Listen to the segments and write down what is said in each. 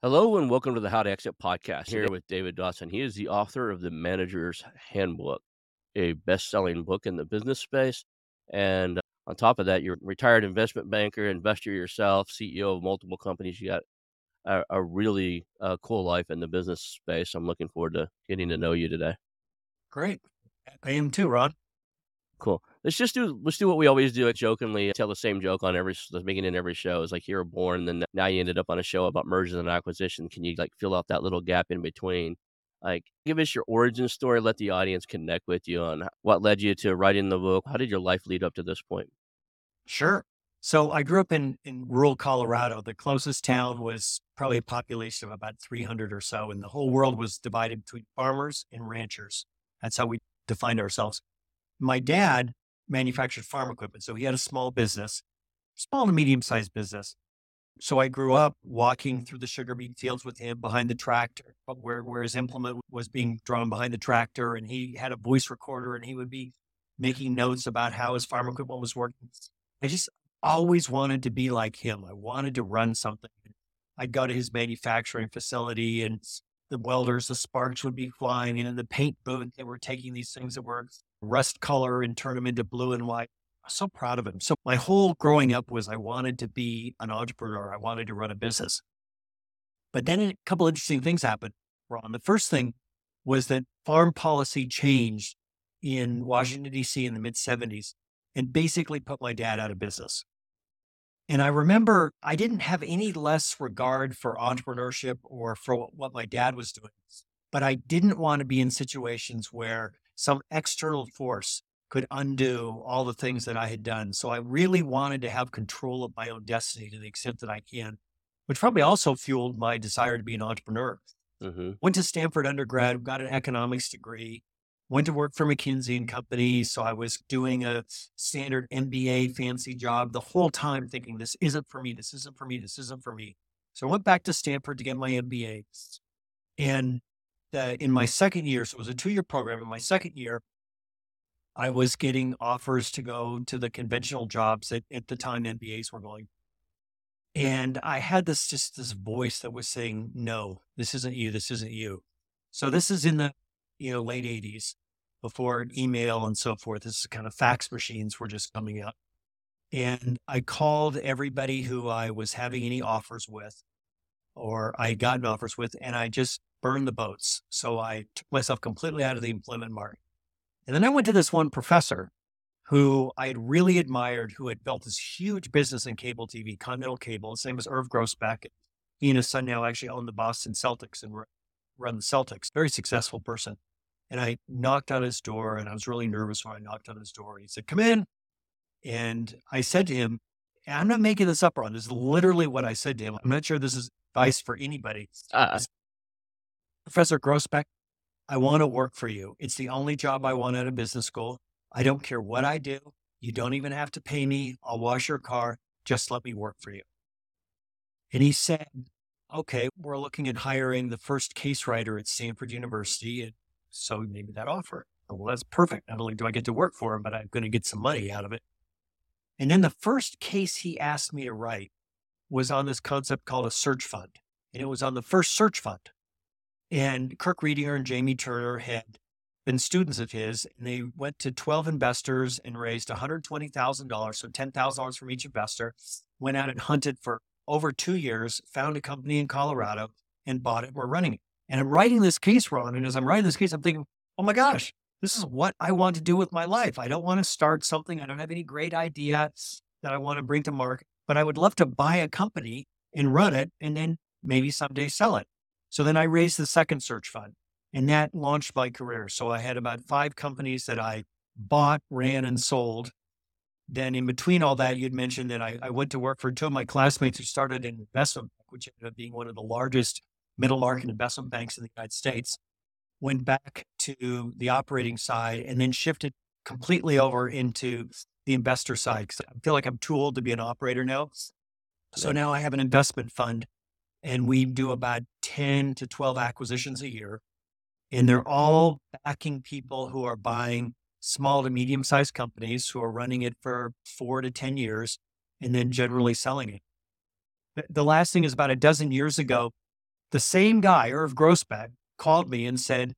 Hello and welcome to the How to Exit podcast. Here with David Dodson. He is the author of the Manager's Handbook, a best-selling book in the business space. And on top of that, you're a retired investment banker, investor yourself, CEO of multiple companies. You got a, a really uh, cool life in the business space. I'm looking forward to getting to know you today. Great. I am too, Rod. Cool. Let's just do let's do what we always do, like jokingly tell the same joke on every the beginning every show. It's like you were born, then now you ended up on a show about mergers and acquisition. Can you like fill out that little gap in between? Like, give us your origin story. Let the audience connect with you on what led you to writing the book. How did your life lead up to this point? Sure. So I grew up in in rural Colorado. The closest town was probably a population of about 300 or so, and the whole world was divided between farmers and ranchers. That's how we defined ourselves. My dad manufactured farm equipment. So he had a small business, small to medium sized business. So I grew up walking through the sugar beet fields with him behind the tractor, where, where his implement was being drawn behind the tractor. And he had a voice recorder and he would be making notes about how his farm equipment was working. I just always wanted to be like him. I wanted to run something. I'd go to his manufacturing facility and the welders, the sparks would be flying and in the paint booth. They were taking these things that were rust color and turn them into blue and white. I'm so proud of him. So my whole growing up was I wanted to be an entrepreneur. I wanted to run a business. But then a couple interesting things happened, Ron. The first thing was that farm policy changed in Washington, D.C. in the mid 70s and basically put my dad out of business. And I remember I didn't have any less regard for entrepreneurship or for what my dad was doing, but I didn't want to be in situations where some external force could undo all the things that I had done. So I really wanted to have control of my own destiny to the extent that I can, which probably also fueled my desire to be an entrepreneur. Mm-hmm. Went to Stanford undergrad, got an economics degree, went to work for McKinsey and Company. So I was doing a standard MBA fancy job the whole time thinking, this isn't for me. This isn't for me. This isn't for me. So I went back to Stanford to get my MBA. And the, in my second year, so it was a two year program. In my second year, I was getting offers to go to the conventional jobs that at the time MBAs were going. And I had this just this voice that was saying, no, this isn't you. This isn't you. So this is in the you know, late 80s before email and so forth. This is kind of fax machines were just coming out. And I called everybody who I was having any offers with or I had gotten offers with, and I just burned the boats. So I took myself completely out of the employment market. And then I went to this one professor who I had really admired, who had built this huge business in cable TV, Continental Cable. His name was Irv Grousbeck. He and his son now actually own the Boston Celtics and run the Celtics. Very successful person. And I knocked on his door and I was really nervous when I knocked on his door. He said, Come in. And I said to him, I'm not making this up, Ron. This is literally what I said to him. I'm not sure this is advice for anybody. Uh, Professor Grousbeck, I want to work for you. It's the only job I want out of business school. I don't care what I do. You don't even have to pay me. I'll wash your car. Just let me work for you. And he said, okay, we're looking at hiring the first case writer at Stanford University. And so he made me that offer. Well, that's perfect. Not only do I get to work for him, but I'm going to get some money out of it. And then the first case he asked me to write was on this concept called a search fund. And it was on the first search fund. And Kirk Riedinger and Jamie Turner had been students of his, and they went to 12 investors and raised $120,000, so $10,000 from each investor, went out and hunted for over two years, found a company in Colorado and bought it. We're running it. And I'm writing this case, Ron. And as I'm writing this case, I'm thinking, oh my gosh, this is what I want to do with my life. I don't want to start something. I don't have any great ideas that I want to bring to market, but I would love to buy a company and run it and then maybe someday sell it. So then I raised the second search fund and that launched my career. So I had about five companies that I bought, ran, and sold. Then in between all that, you'd mentioned that I, I went to work for two of my classmates who started an investment bank, which ended up being one of the largest middle market investment banks in the United States. Went back to the operating side and then shifted completely over into the investor side because I feel like I'm too old to be an operator now. So now I have an investment fund and we do about 10 to 12 acquisitions a year. And they're mm-hmm. all backing people who are buying small to medium sized companies who are running it for four to 10 years and then generally selling it. The last thing is about a dozen years ago, the same guy, Irv Grousbeck, called me and said,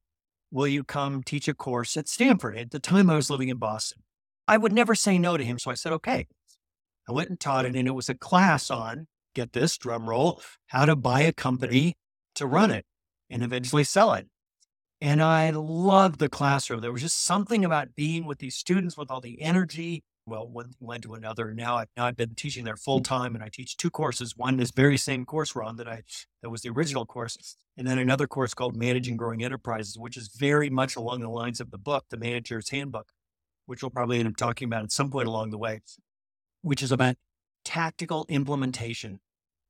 Will you come teach a course at Stanford? At the time I was living in Boston. I would never say no to him. So I said, Okay. I went and taught it, and it was a class on get this drum roll, how to buy a company to run it and eventually sell it. And I loved the classroom. There was just something about being with these students with all the energy. Well, one led to another. Now, I, now I've been teaching there full time, and I teach two courses. One, this very same course, Ron, that I that was the original course, and then another course called Managing Growing Enterprises, which is very much along the lines of the book, The Manager's Handbook, which we'll probably end up talking about at some point along the way, which is about tactical implementation.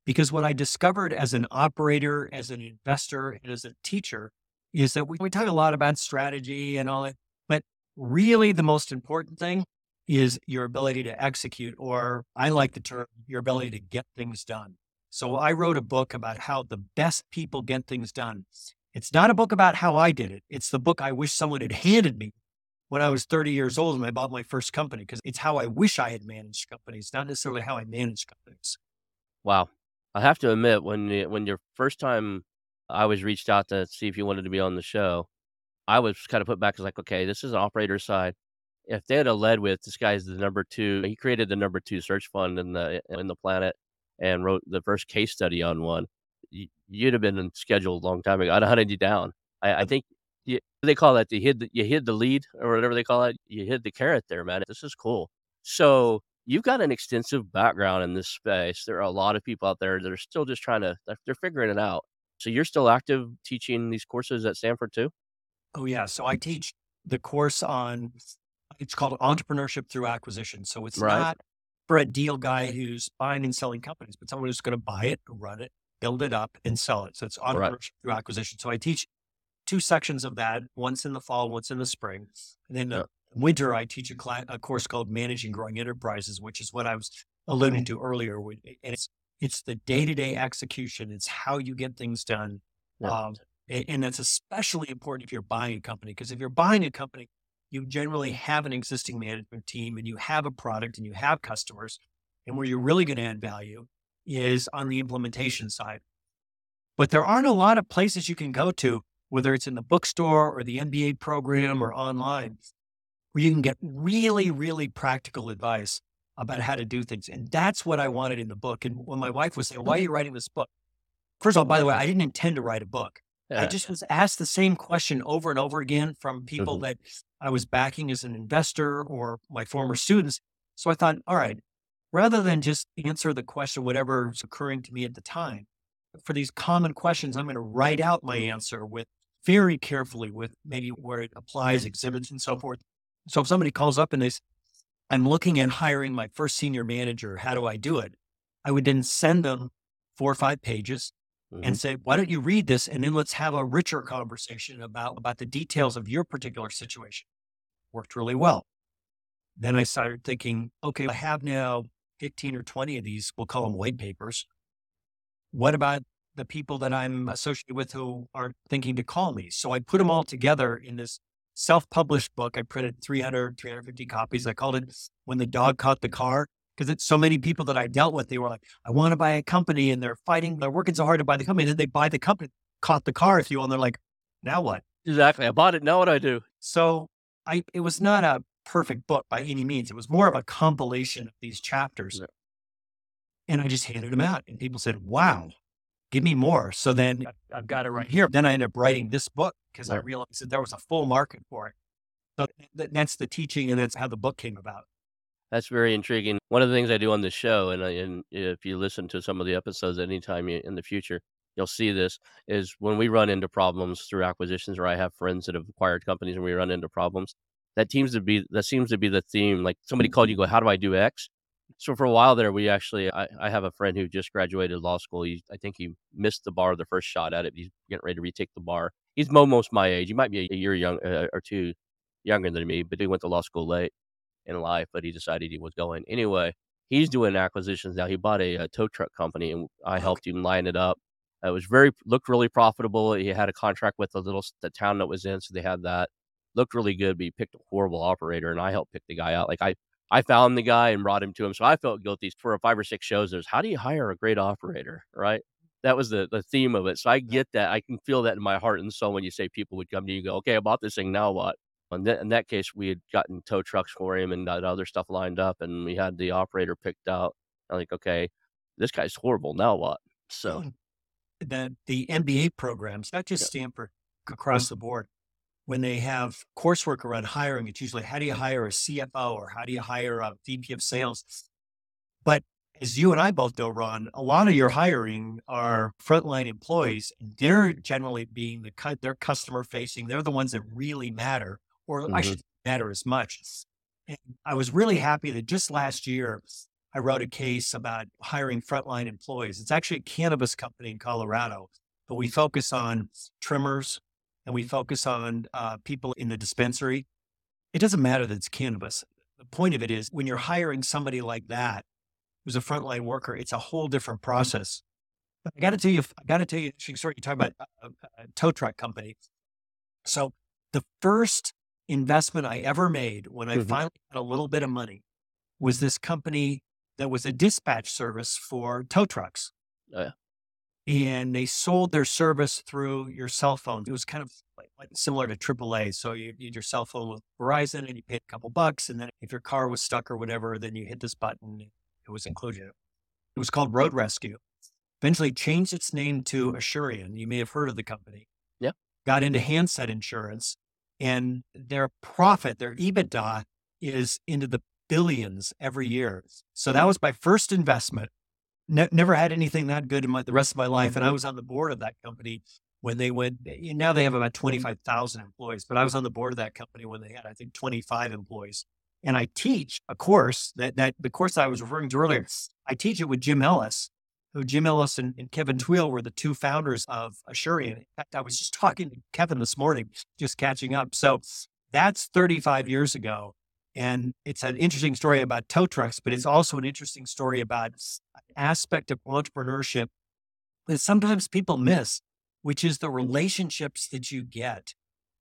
Because what I discovered as an operator, as an investor, and as a teacher is that we, we talk a lot about strategy and all that, but really the most important thing is your ability to execute, or I like the term, your ability to get things done. So I wrote a book about how the best people get things done. It's not a book about how I did it. It's the book I wish someone had handed me when I was 30 years old and I bought my first company because it's how I wish I had managed companies, not necessarily how I manage companies. Wow. I have to admit, when when your first time I was reached out to see if you wanted to be on the show, I was kind of put back as like, okay, this is an operator side. If they had a led with this guy's the number two, he created the number two search fund in the in the planet and wrote the first case study on one. You'd have been scheduled a long time ago. I'd have hunted you down. I, I think you, they call that you hid the, you hid the lead or whatever they call it. You hid the carrot there, man. This is cool. So you've got an extensive background in this space. There are a lot of people out there that are still just trying to they're, they're figuring it out. So you're still active teaching these courses at Stanford too? Oh yeah. So I teach the course on it's called entrepreneurship through acquisition. So it's right. not for a deal guy who's buying and selling companies, but someone who's going to buy it, run it, build it up, and sell it. So it's entrepreneurship right. through acquisition. So I teach two sections of that, once in the fall, once in the spring. And then the winter, I teach a, class, a course called Managing Growing Enterprises, which is what I was alluding to earlier. And it's it's the day to day execution. It's how you get things done. Um, and that's especially important if you're buying a company, because if you're buying a company, you generally have an existing management team and you have a product and you have customers. And where you're really going to add value is on the implementation side. But there aren't a lot of places you can go to, whether it's in the bookstore or the MBA program or online, where you can get really, really practical advice about how to do things. And that's what I wanted in the book. And when my wife was saying, Why are you writing this book? First of all, by the way, I didn't intend to write a book. Yeah. I just was asked the same question over and over again from people mm-hmm. that I was backing as an investor or my former students. So I thought, all right, rather than just answer the question, whatever's occurring to me at the time, for these common questions, I'm going to write out my answer with very carefully with maybe where it applies, exhibits, and so forth. So if somebody calls up and they say, I'm looking at hiring my first senior manager. How do I do it? I would then send them four or five pages mm-hmm. and say, why don't you read this? And then let's have a richer conversation about, about the details of your particular situation. Worked really well. Then I started thinking, okay, I have now 15 or 20 of these, we'll call them white papers. What about the people that I'm associated with who are thinking to call me? So I put them all together in this self-published book. I printed 300, 350 copies. I called it When the Dog Caught the Car. because it's so many people that I dealt with. They were like, I want to buy a company and they're fighting, they're working so hard to buy the company. And then they buy the company, caught the car, if you will. And they're like, now what? Exactly. I bought it. Now what do I do? So I, it was not a perfect book by any means. It was more of a compilation of these chapters. Yeah. And I just handed them out and people said, wow, give me more. So then I've got it right mm-hmm. here. Then I end up writing this book because I realized that there was a full market for it. So th- that's the teaching and that's how the book came about. That's very intriguing. One of the things I do on the show, and, I, and if you listen to some of the episodes anytime you, in the future, you'll see this is when we run into problems through acquisitions, or I have friends that have acquired companies and we run into problems. That seems to be that seems to be the theme. Like somebody called you, go, how do I do X? So for a while there, we actually, I, I have a friend who just graduated law school. He, I think he missed the bar the first shot at it. He's getting ready to retake the bar. He's almost my age. He might be a year young uh, or two younger than me, but he went to law school late in life, but he decided he was going anyway. He's doing acquisitions now. He bought a, a tow truck company, and I helped him line it up. It was very looked really profitable. He had a contract with the little the town that was in, so they had that. Looked really good, but he picked a horrible operator, and I helped pick the guy out. Like I, I found the guy and brought him to him, so I felt guilty for five or six shows. There's how do you hire a great operator, right? That was the the theme of it. So I get that. I can feel that in my heart and soul when you say people would come to you and go, okay, I bought this thing. Now what? In that, in that case, we had gotten tow trucks for him and got other stuff lined up, and we had the operator picked out. I'm like, okay, this guy's horrible. Now what? So hmm. the the MBA programs, not just Stanford, across the board, when they have coursework around hiring, it's usually how do you hire a CFO or how do you hire a VP of sales? But as you and I both know, Ron, a lot of your hiring are frontline employees, and they're generally being the cut, they're customer facing. They're the ones that really matter, or I Mhm. should matter as much. And I was really happy that just last year I wrote a case about hiring frontline employees. It's actually a cannabis company in Colorado, but we focus on trimmers and we focus on uh, people in the dispensary. It doesn't matter that it's cannabis. The point of it is when you're hiring somebody like that, who's a frontline worker, it's a whole different process. But I got to tell you, I got to tell you, sorry, you talk about a, a tow truck company. So the first investment I ever made when I Mhm. finally had a little bit of money was this company that was a dispatch service for tow trucks. Oh, yeah. And they sold their service through your cell phone. It was kind of like, like similar to AAA. So you had your cell phone with Verizon and you paid a couple bucks. And then if your car was stuck or whatever, then you hit this button. It was included. It was called Road Rescue. Eventually changed its name to Asurion. You may have heard of the company. Yeah. Got into handset insurance and their profit, their EBITDA is into the billions every year. So that was my first investment. Ne- never had anything that good in my, the rest of my life. And I mm-hmm. was on the board of that company when they went, eh, now they have about mm-hmm. 25,000 employees, but I was on the board of that company when they had, I think, 25 employees. And I teach a course that, that the course I was referring to earlier, I teach it with Jim Ellis, who Jim Ellis and, and Kevin mm-hmm. Taweel were the two founders of Asurion. In fact, I was just talking to Kevin this morning, just catching up. So that's 35 years ago. And it's an interesting story about tow trucks, but it's also an interesting story about an aspect of entrepreneurship that sometimes people miss, which is the relationships that you get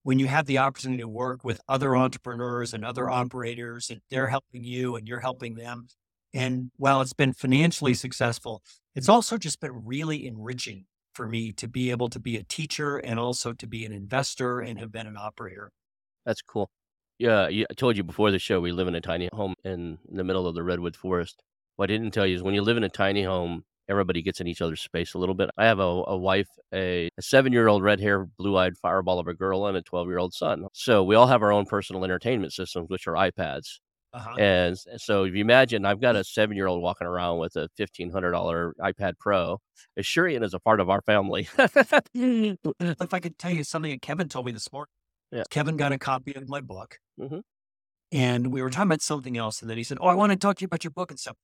when you have the opportunity to work with other entrepreneurs and other operators, and they're helping you and you're helping them. And while it's been financially successful, it's also just been really enriching for me to be able to be a teacher and also to be an investor and have been an operator. That's cool. Yeah, I told you before the show we live in a tiny home in the middle of the redwood forest. What I didn't tell you is when you live in a tiny home, everybody gets in each other's space a little bit. I have a, a wife, a, a seven-year-old red-haired, blue-eyed fireball of a girl, and a twelve-year-old son. So we all have our own personal entertainment systems, which are iPads. Uh-huh. And so if you imagine, I've got a seven-year-old walking around with a fifteen hundred dollar iPad Pro. Asurion is a part of our family. if I could tell you something that Kevin told me this morning. Yeah. Kevin got a copy of my book. Mhm. And we were talking about something else. And then he said, Oh, I want to talk to you about your book and stuff.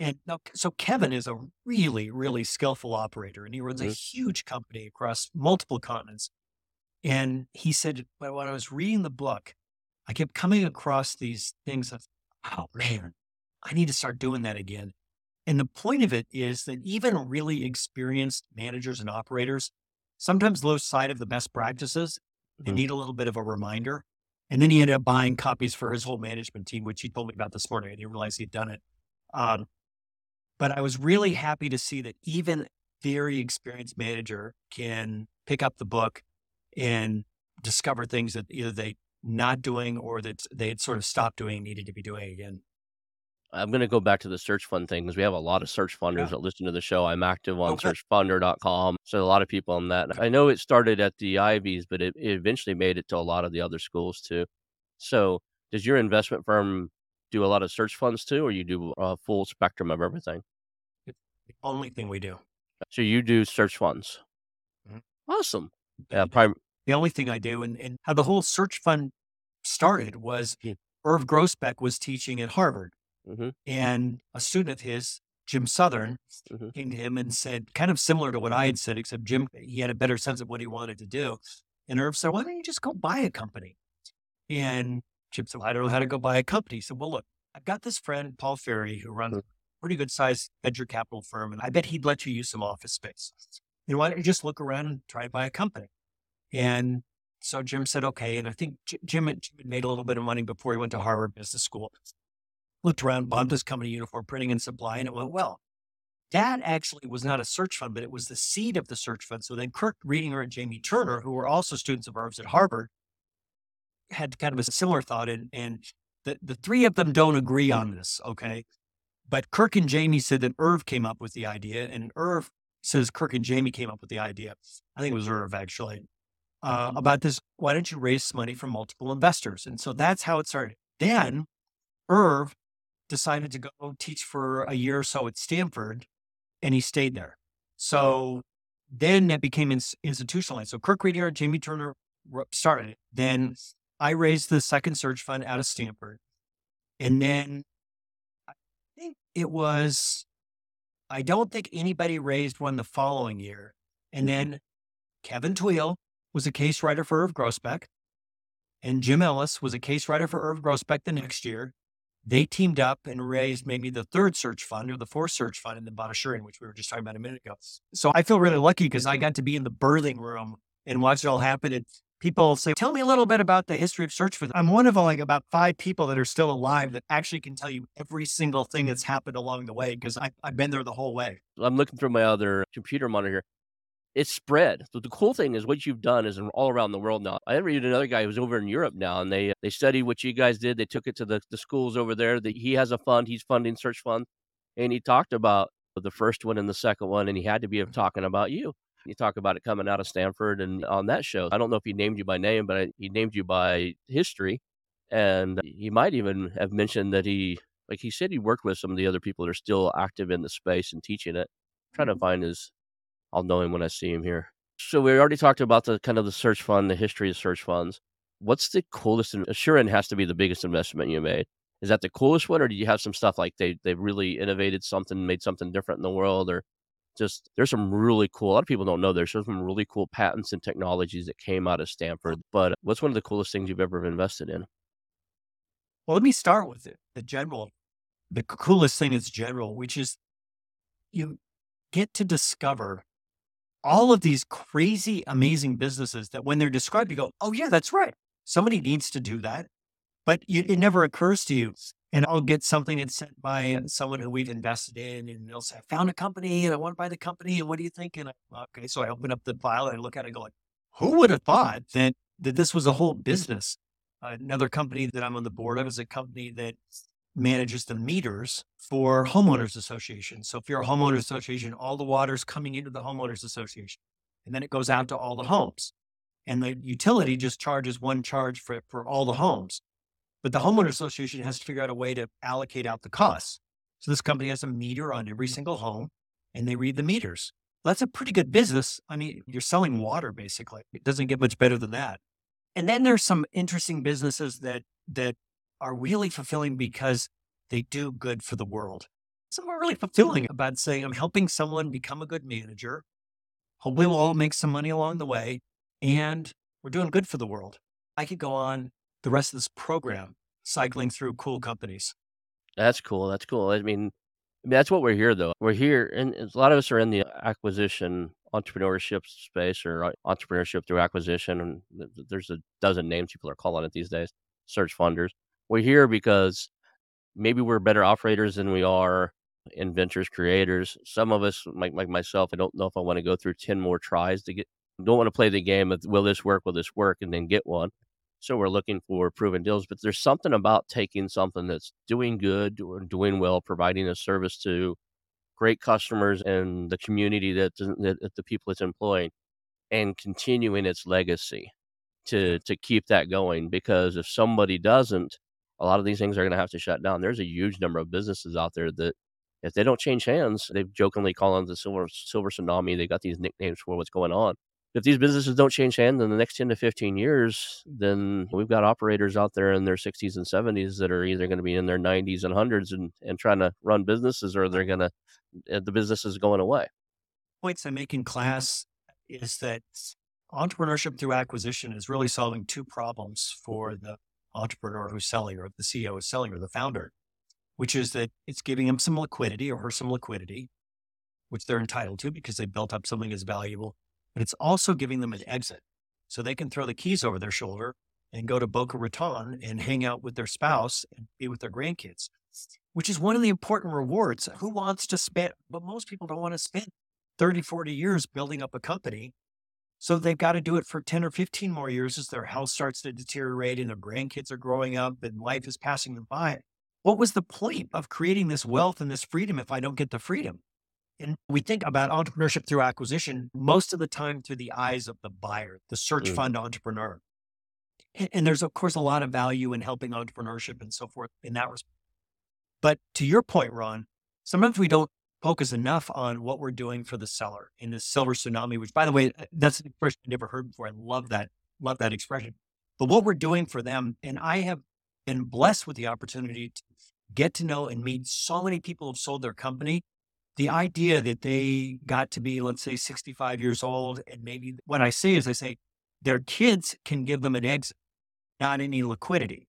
And now, so Kevin is a really, really skillful operator and he runs a Mhm. huge company across multiple continents. And he said, "When when I was reading the book, I kept coming across these things of, oh man, I need to start doing that again. And the point of it is that even really experienced managers and operators sometimes lose sight of the best practices Mhm. need a little bit of a reminder. And then he ended up buying copies for his whole management team, which he told me about this morning. I didn't realize he'd done it. Um, but I was really happy to see that even very experienced manager can pick up the book and discover things that either they not doing or that they had sort of stopped doing needed to be doing again. I'm going to go back to the search fund thing because we have a lot of search funders Yeah. that listen to the show. I'm active on Okay. searchfunder.com. So a lot of people on that. I know it started at the Ivies, but it, it eventually made it to a lot of the other schools too. So does your investment firm do a lot of search funds too, or you do a full spectrum of everything? It's The only thing we do. So you do search funds. Mhm. Awesome. Yeah, prim- The only thing I do and, and how the whole search fund started was Hmm. Irv Grousbeck was teaching at Harvard Mhm. and a student of his, Jim Southern, Mhm. came to him and said, kind of similar to what I had said, except Jim, he had a better sense of what he wanted to do. And Irv said, why don't you just go buy a company? And Jim said, well, I don't know how to go buy a company. He said, well, look, I've got this friend, Paul Ferri, who runs a pretty good sized venture capital firm, and I bet he'd let you use some office space. And why don't you just look around and try to buy a company? And so Jim said, okay. And I think J- Jim had, Jim had made a little bit of money before he went to Harvard Business School. Looked around, bought this company uniform printing and supply, and it went well. That actually was not a search fund, but it was the seed of the search fund. So then Kirk Riedinger and Jamie Turner, who were also students of Irv's at Harvard, had kind of a similar thought. And, and the, the three of them don't agree on this. Okay. But Kirk and Jamie said that Irv came up with the idea, and Irv says Kirk and Jamie came up with the idea. I think it was Irv actually uh, about this. Why don't you raise money from multiple investors? And so that's how it started. Then Irv decided to go teach for a year or so at Stanford, and he stayed there. So then that became ins- institutionalized. So Kirk Riedinger and Jamie Turner started it. Then I raised the second search fund out of Stanford, and then I think it was. I don't think anybody raised one the following year. And mm-hmm. then Kevin Taweel was a case writer for Irv Grousbeck, and Jim Ellis was a case writer for Irv Grousbeck the next year. They teamed up and raised maybe the third search fund or the fourth search fund, and then bought which we were just talking about a minute ago. So I feel really lucky because I got to be in the birthing room and watch it all happen. And people say, "Tell me a little bit about the history of search for." I'm one of like about five people that are still alive that actually can tell you every single thing that's happened along the way because I've been there the whole way. I'm looking through my other computer monitor here. It's spread. So the cool thing is what you've done is all around the world now. I read another guy who's over in Europe now, and they they studied what you guys did. They took it to the, the schools over there. That he has a fund. He's funding search fund, and he talked about the first one and the second one, and he had to be talking about you. You talk about it coming out of Stanford and on that show. I don't know if he named you by name, but I, he named you by history, and he might even have mentioned that he, like he said, he worked with some of the other people that are still active in the space and teaching it. trying to mm-hmm. find his. I'll know him when I see him here. So we already talked about the kind of the search fund, the history of search funds. What's the coolest? in- Assurant has to be the biggest investment you made. Is that the coolest one, or do you have some stuff like they they really innovated something, made something different in the world, or just there's some really cool. A lot of people don't know there's some really cool patents and technologies that came out of Stanford. But what's one of the coolest things you've ever invested in? Well, let me start with it. The general, the coolest thing is general, which is you get to discover all of these crazy, amazing businesses that when they're described, you go, oh, yeah, that's right. Somebody needs to do that. But you, it never occurs to you. And I'll get something that's sent by someone who we've invested in, and they'll say, I found a company and I want to buy the company. And what do you think? And I, okay, so I open up the file and I look at it and go, like, who would have thought that, that this was a whole business? Another company that I'm on the board of is a company that manages the meters for homeowners associations. So if you're a homeowners mm-hmm. association, all the water's coming into the homeowners association and then it goes out to all the homes. And the utility just charges one charge for, for all the homes. But the homeowner association has to figure out a way to allocate out the costs. So this company has a meter on every single home and they read the meters. That's a pretty good business. I mean, you're selling water basically. It doesn't get much better than that. And then there's some interesting businesses that that are really fulfilling because they do good for the world. Some are really fulfilling about saying, I'm helping someone become a good manager. Hopefully, we'll all make some money along the way, and we're doing good for the world. I could go on the rest of this program cycling through cool companies. That's cool. That's cool. I mean, I mean, that's what we're here, though. We're here, and a lot of us are in the acquisition entrepreneurship space or uh, entrepreneurship through acquisition. And th- th- there's a dozen names people are calling it these days search funders. We're here because maybe we're better operators than we are inventors, creators. Some of us, like, like myself, I don't know if I want to go through 10 more tries to get, don't want to play the game of will this work, will this work, and then get one. So we're looking for proven deals. But there's something about taking something that's doing good or doing well, providing a service to great customers and the community that, that, that the people it's employing, and continuing its legacy to to keep that going. Because if somebody doesn't, a lot of these things are going to have to shut down. There's a huge number of businesses out there that if they don't change hands, they jokingly call them the silver silver tsunami. They got these nicknames for what's going on. If these businesses don't change hands in the next 10 to 15 years, then we've got operators out there in their 60s and 70s that are either going to be in their 90s and 100s and, and trying to run businesses or they're going to, eh, the business is going away. Points I make in class is that entrepreneurship through acquisition is really solving two problems for the entrepreneur who's selling or the CEO is selling or the founder which is that it's giving them some liquidity or her some liquidity, which they're entitled to because they built up something as valuable. But it's also giving them an exit. So they can throw the keys over their shoulder and go to Boca Raton and hang out with their spouse and be with their grandkids, which is one of the important rewards. Who wants to spend, but most people don't want to spend 30, 40 years building up a company. So they've got to do it for 10 or 15 more years as their health starts to deteriorate and their grandkids are growing up and life is passing them by what was the point of creating this wealth and this freedom if I don't get the freedom? And we think about entrepreneurship through acquisition most of the time through the eyes of the buyer, the search mm. fund entrepreneur. And, and, there's, of course, a lot of value in helping entrepreneurship and so forth in that respect. But to your point, Ron, sometimes we don't focus enough on what we're doing for the seller in this silver tsunami, which, by the way, uh, that's an expression I never heard before. I love that, love that expression. But what we're doing for them, and I have been blessed with the opportunity to get to know and meet so many people who've sold their company. The idea that they got to be, let's say, 65 years old, and maybe what I say is I say their kids can give them an exit, not any liquidity.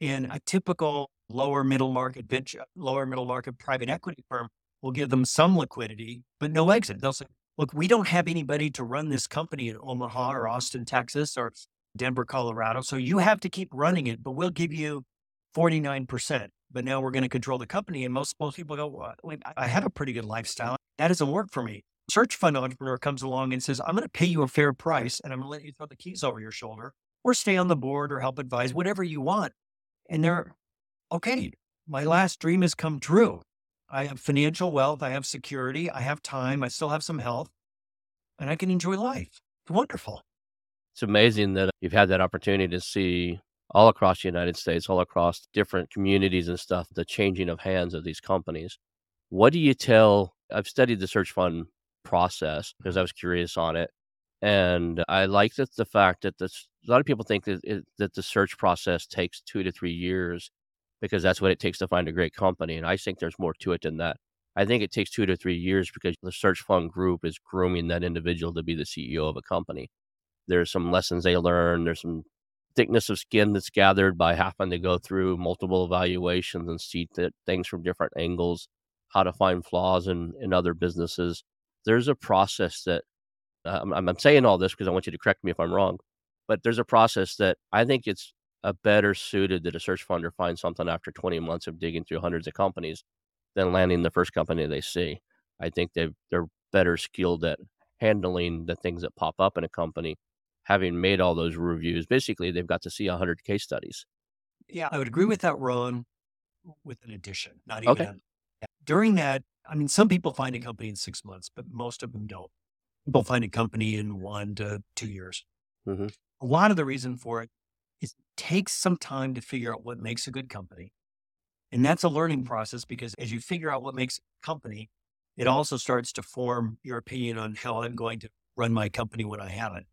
In a typical lower middle market venture, lower middle market private equity firm will give them some liquidity, but no exit. They'll say, look, we don't have anybody to run this company in Omaha or Austin, Texas, or Denver, Colorado. So you have to keep running it, but we'll give you 49%. But now we're going to control the company. And most, most people go, well, I have a pretty good lifestyle. That doesn't work for me. Search fund entrepreneur comes along and says, I'm going to pay you a fair price and I'm going to let you throw the keys over your shoulder or stay on the board or help advise, whatever you want. And they're okay. My last dream has come true. I have financial wealth. I have security. I have time. I still have some health and I can enjoy life. It's wonderful it's amazing that you've had that opportunity to see all across the United States, all across different communities and stuff, the changing of hands of these companies. What do you tell? I've studied the search fund process because I was curious on it. And I like that the fact that this, a lot of people think that, it, that the search process takes two to three years because that's what it takes to find a great company. And I think there's more to it than that. I think it takes two to three years because the search fund group is grooming that individual to be the CEO of a company. There's some lessons they learn. There's some thickness of skin that's gathered by having to go through multiple evaluations and see th- things from different angles, how to find flaws in, in other businesses. There's a process that uh, I'm, I'm saying all this because I want you to correct me if I'm wrong, but there's a process that I think it's a better suited that a search funder finds something after 20 months of digging through hundreds of companies than landing the first company they see. I think they they're better skilled at handling the things that pop up in a company having made all those reviews, basically they've got to see 100 case studies. Yeah, I would agree with that, Ron, with an addition. Not even okay. a, during that. I mean, some people find a company in six months, but most of them don't. People find a company in one to two years. Mm-hmm. A lot of the reason for it it takes some time to figure out what makes a good company. And that's a learning mm-hmm. process because as you figure out what makes a company, it also starts to form your opinion on how I'm going to run my company when I have it.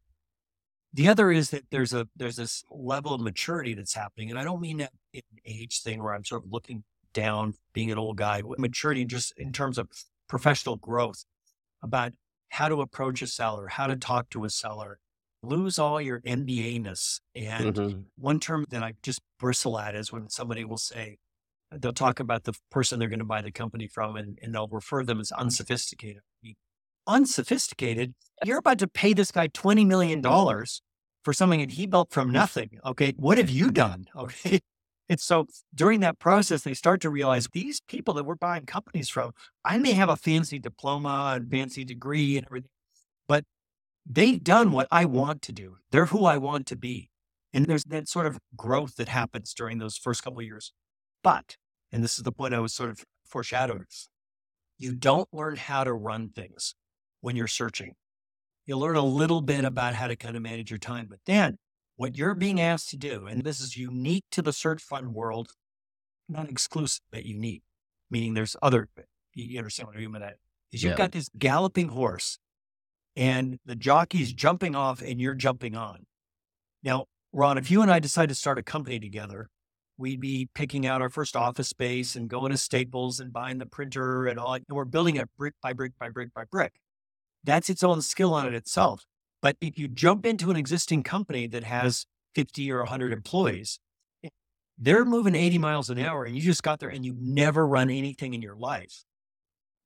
The other is that there's a there's this level of maturity that's happening, and I don't mean that an age thing where I'm sort of looking down, being an old guy. Maturity just in terms of professional growth, about how to approach a seller, how to talk to a seller, lose all your MBA ness. And mm-hmm. one term that I just bristle at is when somebody will say, they'll talk about the person they're going to buy the company from and, and they'll refer them as unsophisticated. Unsophisticated, you're about to pay this guy $20 million for something that he built from nothing. Okay. What have you done? Okay. And so during that process, they start to realize these people that we're buying companies from, I may have a fancy diploma and fancy degree and everything, but they've done what I want to do. They're who I want to be. And there's that sort of growth that happens during those first couple of years. But, and this is the point I was sort of foreshadowing, you don't learn how to run things when you're searching. You learn a little bit about how to kind of manage your time. But then what you're being asked to do, and this is unique to the search fund world, not exclusive, but unique, meaning there's other, you understand what I mean by that, is you've Yeah. got this galloping horse and the jockey's jumping off and you're jumping on. Now, Ron, if you and I decide to start a company together, we'd be picking out our first office space and going to Staples and buying the printer and all, and we're building it brick by brick by brick by brick. That's its own skill on it itself. But if you jump into an existing company that has 50 or 100 employees, eh, they're moving 80 miles an hour and you just got there and you've never run anything in your life.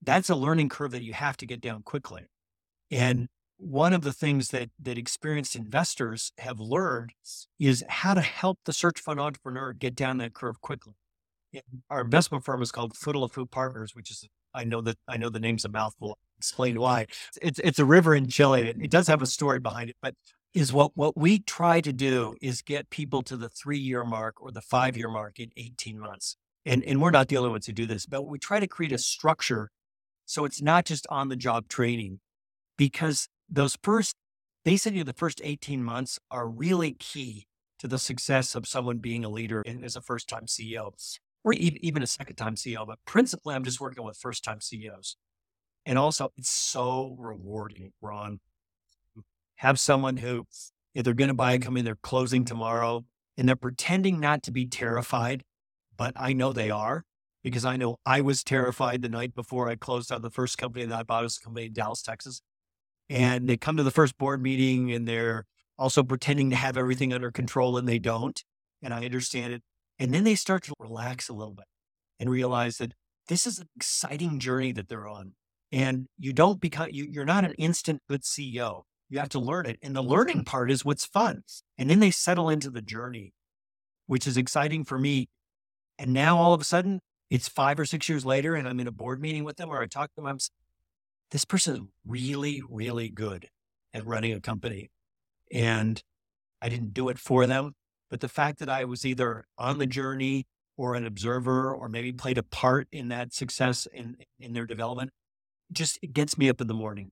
That's a learning curve that you have to get down quickly. And one of the things that that experienced investors have learned is how to help the search fund entrepreneur get down that curve quickly. Our investment firm is called Futaleufu Partners, which is I know that I know the name's a mouthful. Explain why. It's it's a river in Chile. It, it does have a story behind it, but is what what we try to do is get people to the three year mark or the five year mark in 18 months. And and we're not the only ones who do this, but we try to create a structure so it's not just on the job training because those first, basically the first 18 months are really key to the success of someone being a leader and as a first time CEO or even a second time CEO. But principally, I'm just working with first time CEOs. And also, it's so rewarding, Ron. Have someone who, if they're going to buy a company, they're closing tomorrow and they're pretending not to be terrified, but I know they are because I know I was terrified the night before I closed out the first company that I bought was a company in Dallas, Texas. And they come to the first board meeting and they're also pretending to have everything under control and they don't. And I understand it. And then they start to relax a little bit and realize that this is an exciting journey that they're on. And you don't become, you, you're not an instant good CEO. You have to learn it. And the learning part is what's fun. And then they settle into the journey, which is exciting for me. And now all of a sudden, it's five or six years later, and I'm in a board meeting with them or I talk to them. I'm this person is really, really good at running a company. And I didn't do it for them. But the fact that I was either on the journey or an observer or maybe played a part in that success in, in their development just it gets me up in the morning.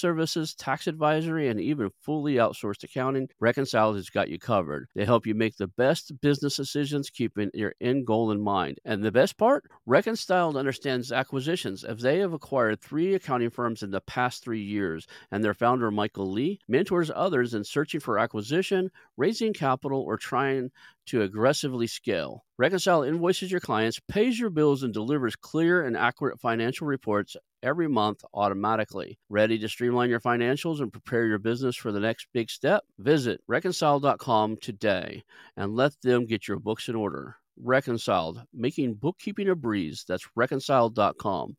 services, tax advisory, and even fully outsourced accounting, Reconciled has got you covered. They help you make the best business decisions, keeping your end goal in mind. And the best part? Reconciled understands acquisitions. If they have acquired three accounting firms in the past three years, and their founder, Michael Lee, mentors others in searching for acquisition, raising capital, or trying to aggressively scale. Reconcile invoices your clients, pays your bills, and delivers clear and accurate financial reports every month automatically. Ready to streamline your financials and prepare your business for the next big step? Visit reconciled.com today and let them get your books in order. Reconciled, making bookkeeping a breeze. That's reconciled.com.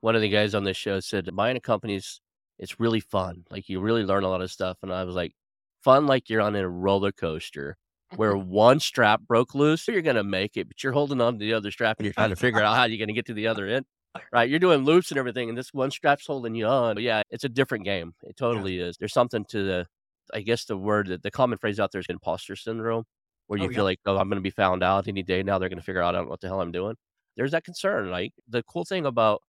One of the guys on this show said buying a company's it's really fun. Like you really learn a lot of stuff. And I was like, fun like you're on a roller coaster where one strap broke loose, so you're gonna make it, but you're holding on to the other strap and you're trying to figure out how you're gonna get to the other end. Right. You're doing loops and everything, and this one strap's holding you on. But yeah, it's a different game. It totally is. There's something to the I guess the word that the common phrase out there is imposter syndrome, where oh, you Oh, feel yeah. like, oh, I'm gonna be found out any day now. They're gonna figure out I don't know what the hell I'm doing. There's that concern. Like the cool thing about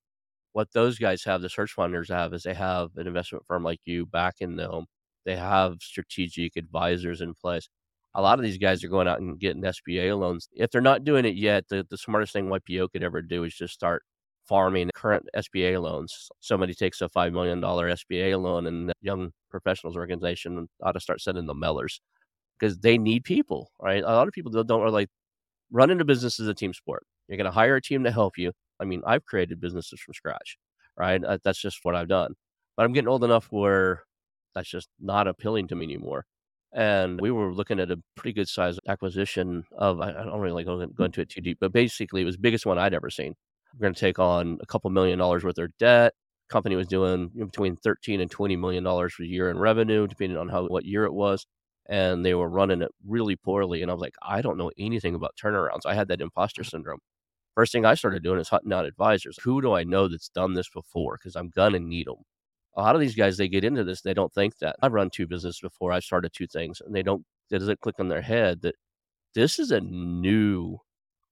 what those guys have, the search funders have, is they have an investment firm like you backing them. They have strategic advisors in place. A lot of these guys are going out and getting SBA loans. If they're not doing it yet, the, the smartest thing YPO could ever do is just start farming current SBA loans. Somebody takes a $5 million SBA loan and young professionals organization ought to start sending them mailers because they need people, right? A lot of people don't, don't like running a business is a team sport. You're going to hire a team to help you. I mean, I've created businesses from scratch, right? Uh, that's just what I've done. But I'm getting old enough where that's just not appealing to me anymore. And we were looking at a pretty good size acquisition of, I don't really go, go into it too deep, but basically it was the biggest one I'd ever seen. We're going to take on a couple million dollars worth of debt. Company was doing between 13 and 20 million dollars a year in revenue, depending on how what year it was. And they were running it really poorly. And I was like, I don't know anything about turnarounds. I had that imposter mm. syndrome. First thing I started doing is hunting out advisors. Who do I know that's done this before? Because I'm gonna need them a lot of these guys they get into this they don't think that i've run two businesses before i started two things and they don't it doesn't click on their head that this is a new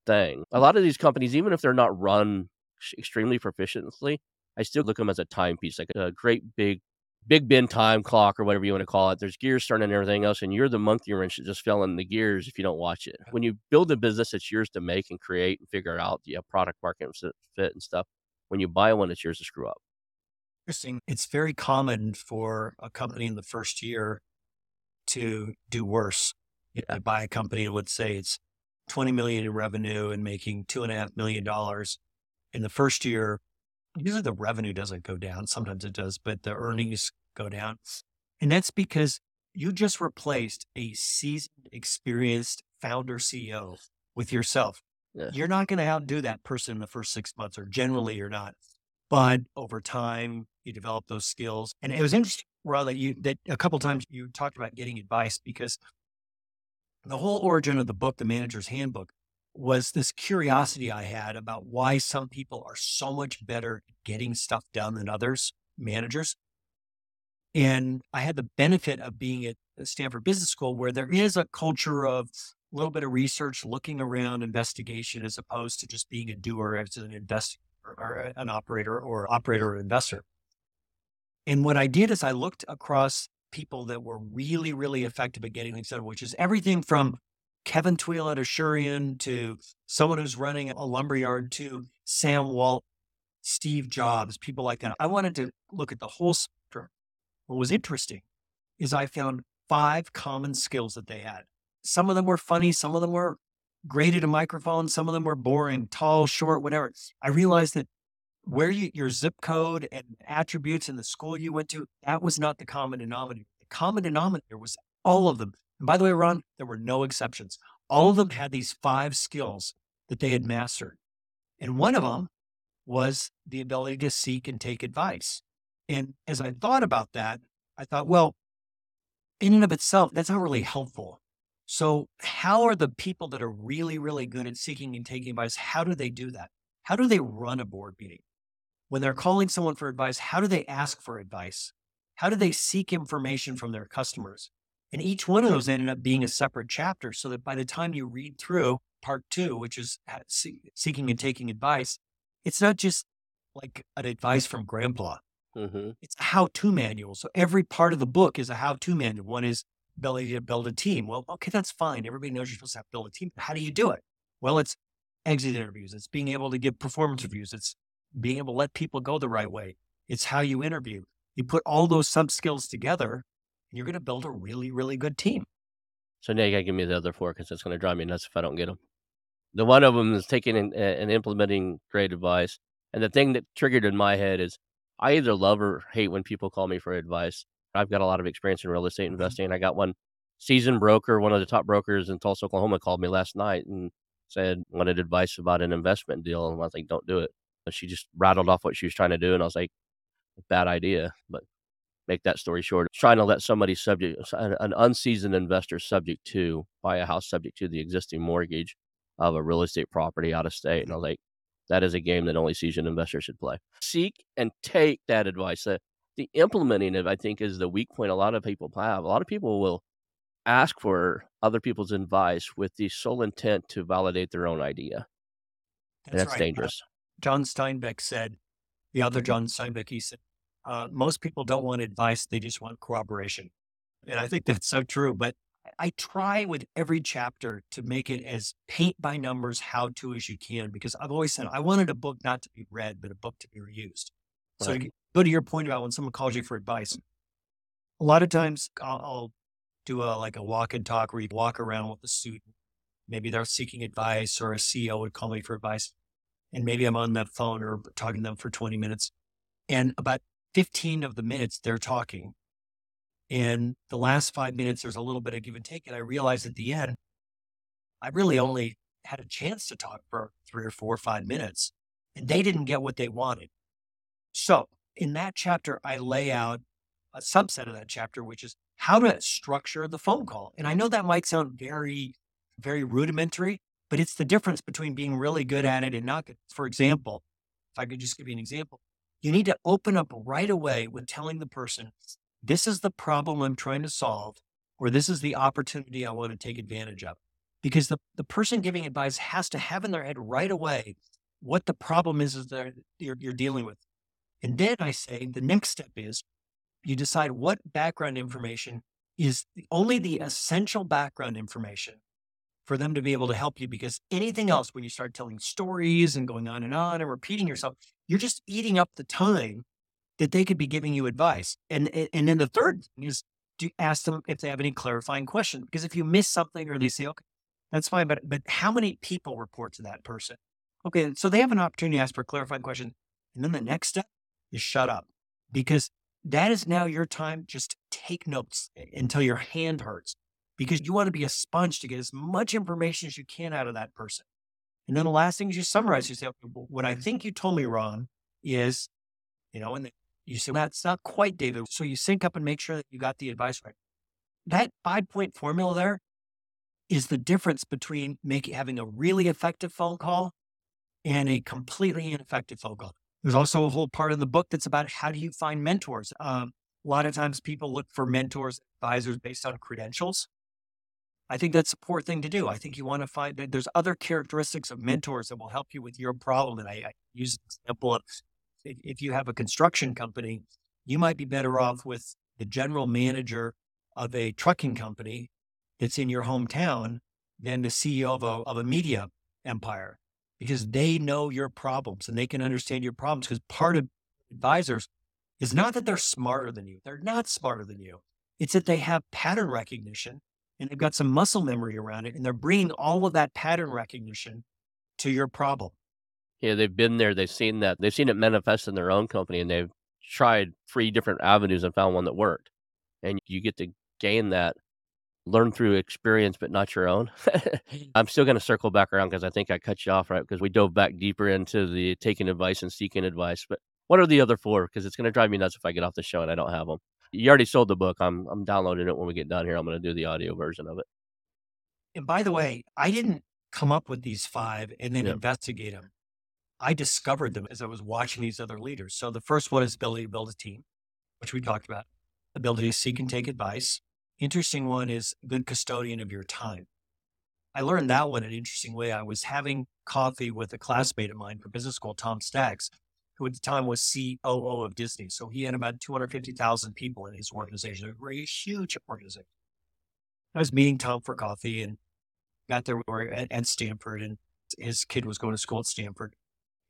thing. A lot of these companies even if they're not run extremely proficiently i still look at them as a timepiece like a great big big bin time clock or whatever you want to call it. There's gears turning and everything else and you're the monkey wrench that just fell in the gears if you don't watch it. When you build a business it's yours to make and create and figure out the product market fit and stuff when you buy one it's yours to screw up. Interesting. It's very common for a company in the first year to do worse. You know, buy a company and would say it's 20 million in revenue and making two and a half million dollars in the first year. Usually the revenue doesn't go down. Sometimes it does, but the earnings go down. And that's because you just replaced a seasoned, experienced founder CEO with yourself. Yeah. You're not going to outdo that person in the first six months, or generally you're not. But over time, you develop those skills. And it was interesting, Rod, that you that a couple times you talked about getting advice because the whole origin of the book, The Manager's Handbook, was this curiosity I had about why some people are so much better at getting stuff done than others, managers. And I had the benefit of being at uh, Stanford Business School, where there is a culture of a little bit of research, looking around, investigation, as opposed to just being a doer as an investor or uh, an operator or operator or investor. And what I did is I looked across people that were really, really effective at getting things done, which is everything from Kevin Taweel at Asurion to someone who's running a lumberyard to Sam Walt, Steve Jobs, people like that. I wanted to look at the whole spectrum. What was interesting is I found five common skills that they had. Some of them were funny, some of them were great at a microphone, some of them were boring, tall, short, whatever. I realized that where you, your zip code and attributes in the school you went to, that was not the common denominator. The common denominator was all of them. And by the way, Ron, there were no exceptions. All of them had these five skills that they had mastered. And one of them was the ability to seek and take advice. And as I thought about that, I thought, well, in and of itself, that's not really helpful. So, how are the people that are really, really good at seeking and taking advice? How do they do that? How do they run a board meeting? When they're calling someone for advice, how do they ask for advice? How do they seek information from their customers? And each one of those ended up being a separate chapter so that by the time you read through part two, which is seeking and taking advice, it's not just like an advice from grandpa. Mm-hmm. It's a how to manual. So every part of the book is a how to manual. One is ability to build a team. Well, okay, that's fine. Everybody knows you're supposed to have to build a team. How do you do it? Well, it's exit interviews. It's being able to give performance reviews. It's being able to let people go the right way. It's how you interview. You put all those sub skills together, and you're going to build a really, really good team. So now you got to give me the other four because it's going to drive me nuts if I don't get them. The one of them is taking and, and implementing great advice. And the thing that triggered in my head is I either love or hate when people call me for advice. I've got a lot of experience in real estate mm-hmm. investing. I got one seasoned broker, one of the top brokers in Tulsa, Oklahoma, called me last night and said wanted advice about an investment deal, and I was like, "Don't do it." She just rattled off what she was trying to do, and I was like, bad idea. But make that story short, trying to let somebody subject an unseasoned investor subject to buy a house subject to the existing mortgage of a real estate property out of state, and I was like, that is a game that only seasoned investors should play. Seek and take that advice. The, the implementing it, I think, is the weak point a lot of people have. A lot of people will ask for other people's advice with the sole intent to validate their own idea. That's, that's right. dangerous. John Steinbeck said, the other John Steinbeck, he said, uh, most people don't want advice, they just want corroboration. And I think that's so true. But I try with every chapter to make it as paint by numbers how to as you can, because I've always said I wanted a book not to be read, but a book to be reused. So to go to your point about when someone calls you for advice, a lot of times I'll, I'll do a like a walk and talk where you walk around with the student maybe they're seeking advice or a CEO would call me for advice. And maybe I'm on that phone or talking to them for 20 minutes. And about 15 of the minutes they're talking. And the last five minutes, there's a little bit of give and take. And I realized at the end, I really only had a chance to talk for three or four or five minutes, and they didn't get what they wanted. So in that chapter, I lay out a subset of that chapter, which is how to structure the phone call. And I know that might sound very, very rudimentary, but it's the difference between being really good at it and not good. For example, if I could just give you an example, you need to open up right away with telling the person, this is the problem I'm trying to solve, or this is the opportunity I want to take advantage of. Because the, the person giving advice has to have in their head right away what the problem is, that you're, you're dealing with. And then I say the next step is you decide what background information is only the essential background information for them to be able to help you because anything else when you start telling stories and going on and on and repeating yourself you're just eating up the time that they could be giving you advice. And and then the third thing is to ask them if they have any clarifying questions. Because if you miss something or they say, okay, that's fine, but but how many people report to that person? Okay, so they have an opportunity to ask for clarifying question. And then the next step is shut up. Because that is now your time just take notes until your hand hurts. Because you want to be a sponge to get as much information as you can out of that person. And then the last thing is you summarize. You say, okay, well, what I think you told me wrong is, you know, and you say, well, that's not quite David. So you sync up and make sure that you got the advice right. That five point formula there is the difference between making having a really effective phone call and a completely ineffective phone call. There's also a whole part of the book that's about how do you find mentors. Um, a lot of times people look for mentors, advisors based on credentials. I think that's a poor thing to do. I think you want to find that there's other characteristics of mentors that will help you with your problem. And I, I use an example of if, if you have a construction company, you might be better off with the general manager of a trucking company that's in your hometown than the CEO of a, of a media empire because they know your problems and they can understand your problems. Because part of advisors is not that they're smarter than you, they're not smarter than you. It's that they have pattern recognition and they've got some muscle memory around it and they're bringing all of that pattern mm. recognition to your problem. Yeah, they've been there, they've seen that, they've seen it manifest in their own company and they've tried three different avenues and found one that worked. And you get to gain that, learn through experience, but not your own. I'm still going to circle back around because I think I cut you off, right? Because we dove back deeper into the taking advice and seeking advice. But what are the other four? Because it's going to drive me nuts if I get off the show and I don't have them. You already sold the book. I'm I'm downloading it when we get done here. I'm going to do the audio version of it. And by the way, I didn't come up with these five and then yep. investigate them. I discovered them as I was watching these other leaders. So the first one is ability to build a team, which we talked about. Ability to seek and take advice. Interesting one is good custodian of your time. I learned that one in an interesting way. I was having coffee with a classmate of mine from business school, Tom Staggs, who at the time was COO of Disney. So he had about 250,000 people in his organization, a huge organization. I was meeting Tom for coffee and got there at, at Stanford, and his kid was going to school at Stanford.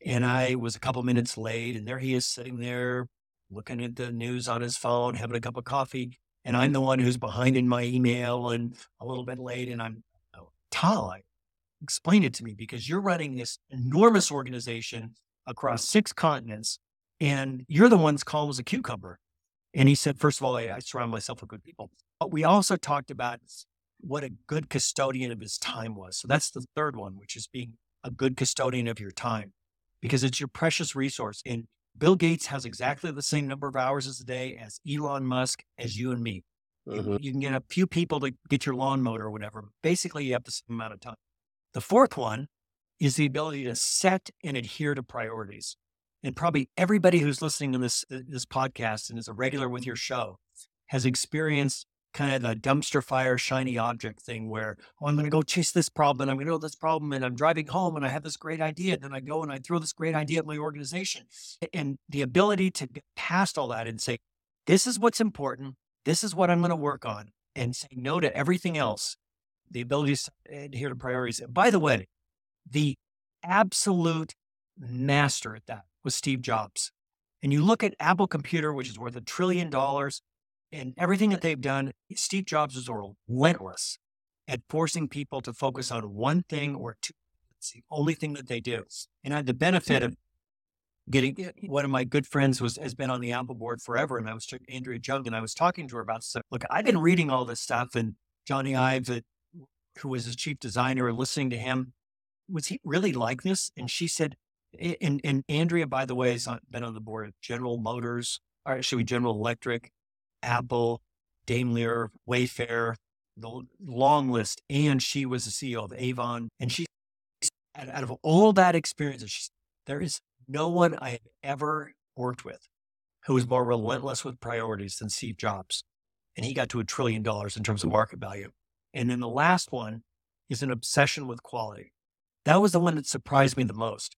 And I was a couple minutes late, and there he is sitting there looking at the news on his phone, having a cup of coffee. And I'm the one who's behind in my email and a little bit late. And I'm, oh, Tom, explain it to me because you're running this enormous organization across six continents, and you're the one's calm as a cucumber. And he said, first of all, I, I surround myself with good people. But we also talked about what a good custodian of his time was. So that's the third one, which is being a good custodian of your time because it's your precious resource. And Bill Gates has exactly the same number of hours as a day as Elon Musk, as you and me. Mm-hmm. You can get a few people to get your lawnmower or whatever. Basically, you have the same amount of time. The fourth one is the ability to set and adhere to priorities. And probably everybody who's listening to this, uh, this podcast and is a regular with your show has experienced kind of the dumpster fire shiny object thing where, oh, I'm going to go chase this problem and I'm going to go this problem and I'm driving home and I have this great idea. And then I go and I throw this great idea at my organization. And the ability to get past all that and say, this is what's important. This is what I'm going to work on and say no to everything else. The ability to adhere to priorities. And by the way, the absolute master at that was Steve Jobs. And you look at Apple Computer, which is worth a trillion dollars, and everything that they've done, Steve Jobs was relentless at forcing people to focus on one thing or two. It's the only thing that they do. And I had the benefit of getting one of my good friends was has been on the Apple board forever, and I was to Andrea Jung, and I was talking to her about stuff. Look, I've been reading all this stuff, and Jony Ive, who was his chief designer, and listening to him, was he really like this? And she said, and, and Andrea, by the way, has been on the board of General Motors, or actually General Electric, Apple, Daimler, Wayfair, the long list. And she was the CEO of Avon. And she, out of all that experience, she, there is no one I have ever worked with who was more relentless with priorities than Steve Jobs. And he got to a trillion dollars in terms of market value. And then the last one is an obsession with quality. That was the one that surprised me the most.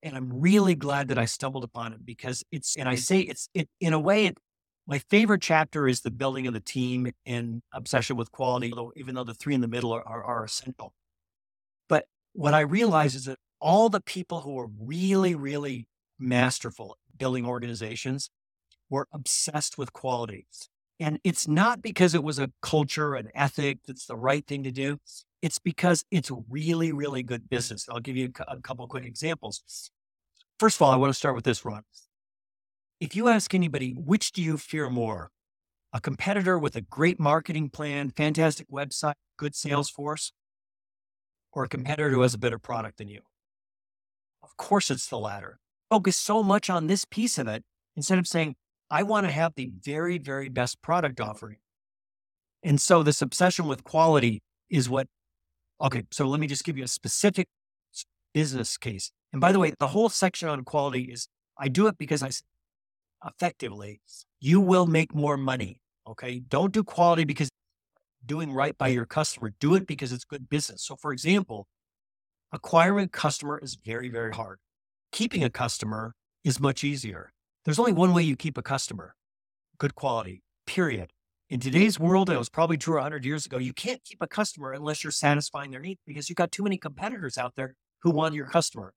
And I'm really glad that I stumbled upon it because it's, and I say it's, it, in a way, it, my favorite chapter is the building of the team and obsession with quality, even though the three in the middle are, are, are essential. But what I realize is that all the people who are really, really masterful building organizations were obsessed with quality. And it's not because it was a culture, an ethic that's the right thing to do. It's because it's really, really good business. I'll give you a, couple quick examples. First of all, I want to start with this, Ron. If you ask anybody, which do you fear more? A competitor with a great marketing plan, fantastic website, good sales force, or a competitor who has a better product than you? Of course, it's the latter. Focus so much on this piece of it instead of saying, I want to have the mm. very, very best product offering. And so this obsession with quality is what, okay, so let me just give you a specific business case. And by the way, the whole section on quality is I do it because I effectively, you will make more money. Okay. Don't do quality because doing right by your customer. Do it because it's good business. So, for example, acquiring a customer is very, very hard. Keeping a customer is much easier. There's only one way you keep a customer good quality, period. In today's world, it was probably true 100 years ago, you can't keep a customer unless you're satisfying their needs because you've got too many competitors out there who want your customer.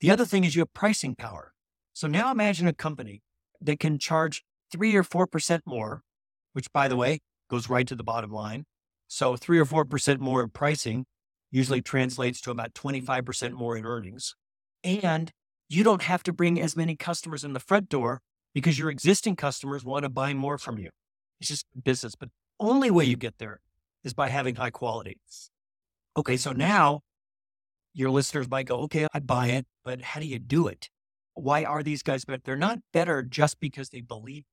The other thing is you have pricing power. So now imagine a company that can charge three or 4% more, which by the way, goes right to the bottom line. So three or 4% more in pricing usually translates to about 25% more in earnings. And you don't have to bring as many customers in the front door because your existing customers want to buy more from you. It's just business. But only way you get there is by having high quality. Okay, so now your listeners might go, okay, I buy it, but how do you do it? Why are these guys better? They're not better just because they believe.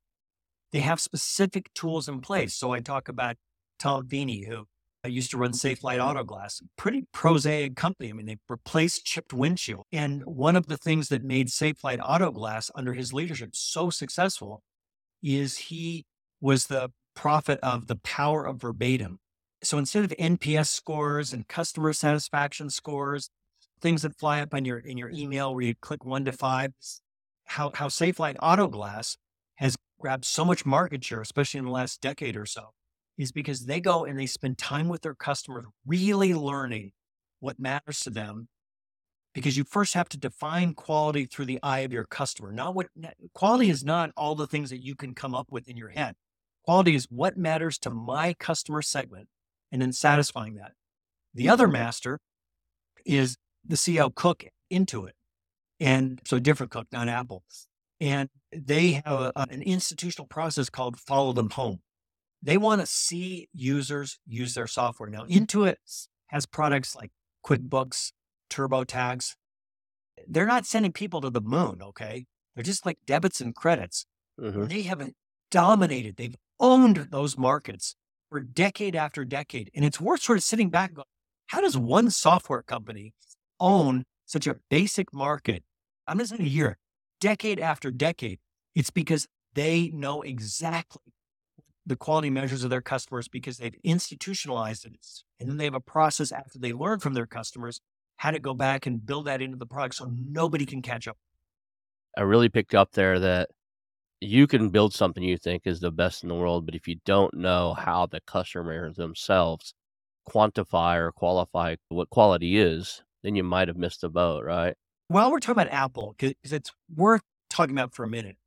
They have specific tools in place. So I talk about Tom Feeney, who I used to run Safelite Auto Glass, pretty prosaic company. I mean, they replaced chipped windshield. And one of the things that made Safelite Auto Glass under his leadership so successful is he was the prophet of the power of verbatim. So instead of NPS scores and customer satisfaction scores, things that fly up on your in your email where you click one to five, how how Safelite Auto Glass has grabbed so much market share, especially in the last decade or so, is because they go and they spend time with their customers, really learning what matters to them. Because you first have to define quality through the eye of your customer. Not what quality is not all the things that you can come up with in your head. Quality is what matters to my customer segment and then satisfying that. The other mm-hmm. master is the CEO Cook Intuit. And so different Cook, not Apple. And they have a, an institutional process called follow them home. They want to see users use their software. Now, Intuit has products like QuickBooks, TurboTax. They're not sending people to the moon, okay? They're just like debits and credits. Mm-hmm. They haven't dominated, they've owned those markets for decade after decade. And it's worth sort of sitting back and going, how does one software company own such a basic market? I'm not saying a year, decade after decade. It's because they know exactly the quality measures of their customers because they've institutionalized it. And then they have a process after they learn from their customers how to go back and build that into the product so nobody can catch up. I really picked up there that you can build something you think is the best in the world, but if you don't know how the customers themselves quantify or qualify what quality is, then you might have missed the boat, right? While we're talking about Apple, because it's worth talking about for a minute,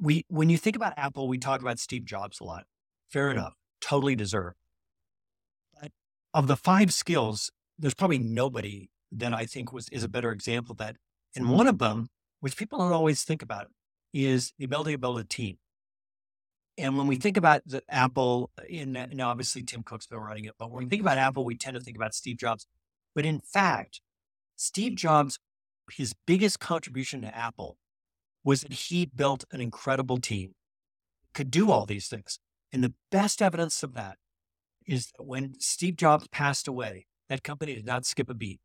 we when you think about Apple, we talk about Steve Jobs a lot. Fair enough, totally deserved. But of the five skills, there's probably nobody that I think was is a better example of that. And mm-hmm. one of them, which people don't always think about, is the ability to build a team. And when we think about the Apple, in now obviously Tim Cook's been running it, but when we think about Apple, we tend to think about Steve Jobs. But in fact, Steve Jobs, his biggest contribution to Apple was that he built an incredible team, could do all these things. And the best evidence of that is that when Steve Jobs passed away, that company did not skip a beat.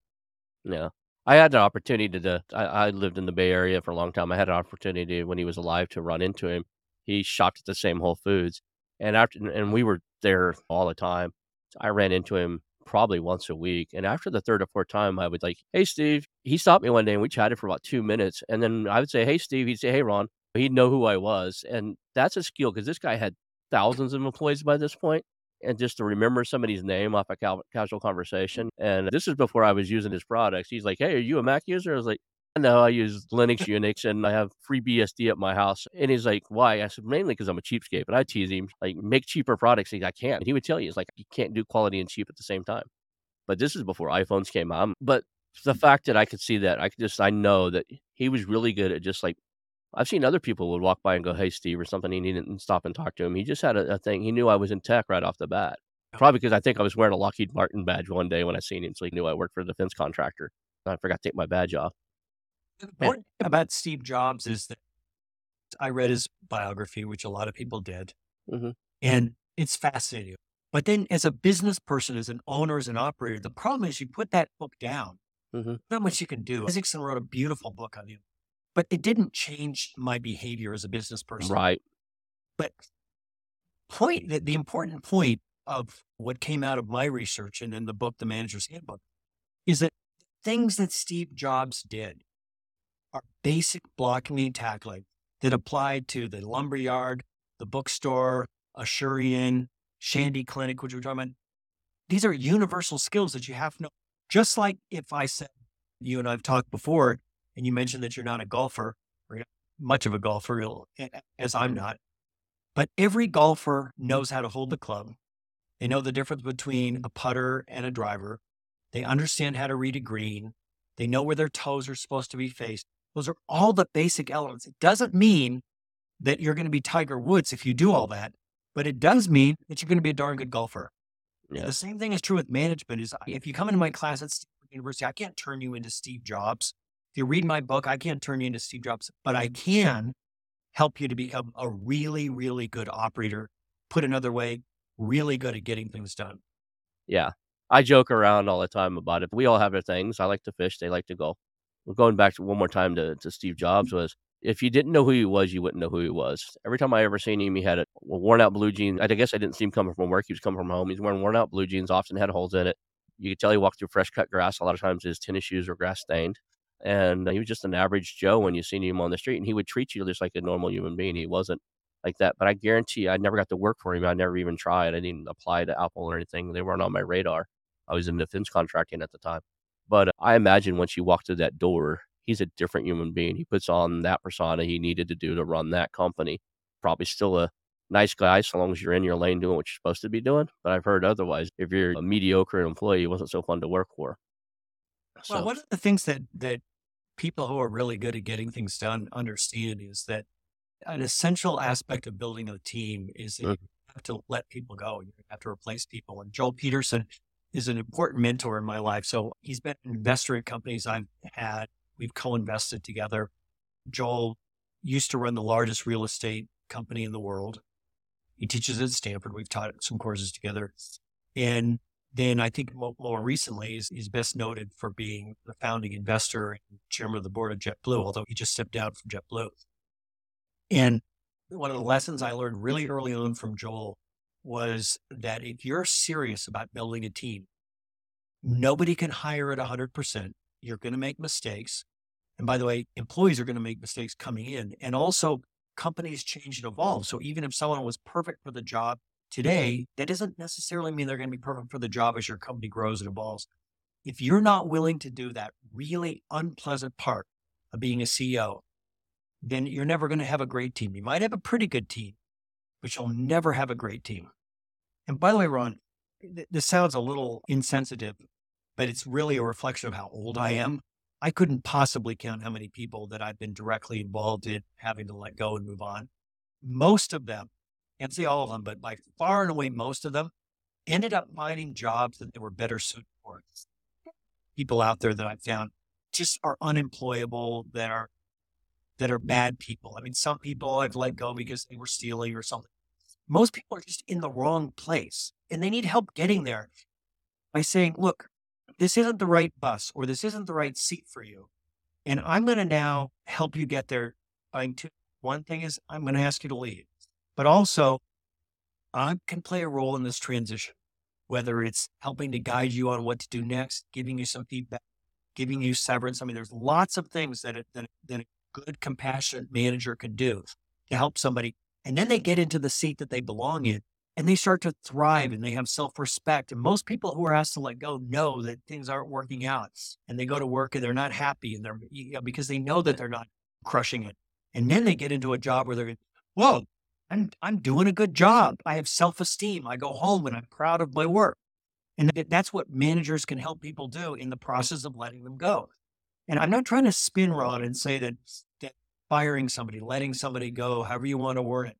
Yeah. I had an opportunity to, I, I lived in the Bay Area for a long time. I had an opportunity when he was alive to run into him. He shopped at the same Whole Foods. And after, and we were there all the time. I ran into him probably once a week. And after the third or fourth time, I would like, Hey, Steve. He stopped me one day and we chatted for about two minutes. And then I would say, Hey, Steve. He'd say, Hey, Ron. He'd know who I was. And that's a skill because this guy had thousands of employees by this point and just to remember somebody's name off a cal- casual conversation. And this is before I was using his products. He's like, Hey, are you a Mac user? I was like, No, I use Linux, Unix, and I have FreeBSD at my house. And he's like, Why? I said, Mainly because I'm a cheapskate. But I tease him, like, make cheaper products. He's like, I can't. And he would tell you, it's like, you can't do quality and cheap at the same time. But this is before iPhones came out. But the mm. fact that I could see that, I could just, I know that he was really good at just like I've seen other people would walk by and go, "Hey, Steve," or something. And He didn't stop and talk to him. He just had a, a thing. He knew I was in tech right off the bat. Oh. Probably because I think I was wearing a Lockheed Martin badge one day when I seen him, so he knew I worked for a defense contractor. I forgot to take my badge off. The important thing about Steve Jobs is that I read his biography, which a lot of people did, Mhm. and it's fascinating. But then, as a business person, as an owner, as an operator, the problem is you put that book down. Mhm. Not much you can do. Isaacson wrote a beautiful book on him, but it didn't change my behavior as a business person. Right. But point the, the important point of what came out of my research and in the book, The Manager's Handbook, is that things that Steve Jobs did are basic blocking and tackling that applied to the lumberyard, the bookstore, Asurion, Shandy Clinic, which we're talking about. These are universal skills that you have to know. Just like if I said, you and I've talked before, and you mentioned that you're not a golfer, or much of a golfer, as I'm not. But every golfer knows how to hold the club. They know the difference between a putter and a driver. They understand how to read a green. They know where their toes are supposed to be faced. Those are all the basic elements. It doesn't mean that you're going to be Tiger Woods if you do all that, but it does mean that you're going to be a darn good golfer. Yeah. The same thing is true with management. Is if you come into my class at Stanford University, I can't turn you into Steve Jobs. If you read my book, I can't turn you into Steve Jobs, but I can help you to become a really, really good operator. Put another way, really good at getting things done. Yeah. I joke around all the time about it. We all have our things. I like to fish. They like to golf. Well, going back to one more time to, to Steve Jobs mm-hmm. was if you didn't know who he was, you wouldn't know who he was. Every time I ever seen him, he had a worn out blue jeans. I guess I didn't see him coming from work. He was coming from home. He's wearing worn out blue jeans, often had holes in it. You could tell he walked through fresh cut grass. A lot of times his tennis shoes were grass stained. And he was just an average Joe when you seen him on the street. And he would treat you just like a normal human being. He wasn't like that. But I guarantee you, I never got to work for him. I never even tried. I didn't apply to Apple or anything. They weren't on my radar. I was in defense contracting at the time. But I imagine once you walk through that door, he's a different human being. He puts on that persona he needed to do to run that company. Probably still a nice guy so long as you're in your lane doing what you're supposed to be doing. But I've heard otherwise. If you're a mediocre employee, it wasn't so fun to work for. Well, So, one of the things that that people who are really good at getting things done understand is that an essential aspect of building a team is that Mhm. you have to let people go. You have to replace people. And Joel Peterson is an important mentor in my life. So he's been an mm-hmm. investor in companies I've had. We've co-invested together. Joel used to run the largest real estate company in the world. He teaches at Stanford. We've taught some courses together. And then I think more recently is he's best noted for being the founding investor and chairman of the board of JetBlue, although he just stepped down from JetBlue. And one of the lessons I learned really early on from Joel was that if you're serious about building a team, nobody can hire at 100%. You're going to make mistakes. And by the way, employees are going to make mistakes coming in. And also, companies change and evolve. So even if someone was perfect for the job today, that doesn't necessarily mean they're going to be perfect for the job as your company grows and evolves. If you're not willing to do that really unpleasant part of being a CEO, then you're never going to have a great team. You might have a pretty good team, but you'll never have a great team. And by the way, Ron, this sounds a little insensitive, but it's really a reflection of how old I am. I couldn't possibly count how many people that I've been directly involved in having to let go and move on. Most of them, can't say all of them, but by far and away, most of them ended up finding jobs that they were better suited for. People out there that I've found just are unemployable, that are that are bad people. I mean, some people I've let go because they were stealing or something. Most people are just in the wrong place and they need help getting there by saying, look, this isn't the right bus or this isn't the right seat for you. And I'm going to now help you get there. By two. One thing is, I'm going to ask you to leave, but also I can play a role in this transition, whether it's helping to guide you on what to do next, giving you some feedback, giving you severance. I mean, there's lots of things that, it, that, that good, compassionate manager can do to help somebody. And then they get into the seat that they belong in and they start to thrive and they have self respect. And most people who are asked to let go know that things aren't working out and they go to work and they're not happy and they're you know, because they know that they're not crushing it. And then they get into a job where they're, whoa, I'm, I'm doing a good job. I have self esteem. I go home and I'm proud of my work. And that's what managers can help people do in the process of letting them go. And I'm not trying to spin Ron and say that, that firing somebody, letting somebody go, however you want to word it,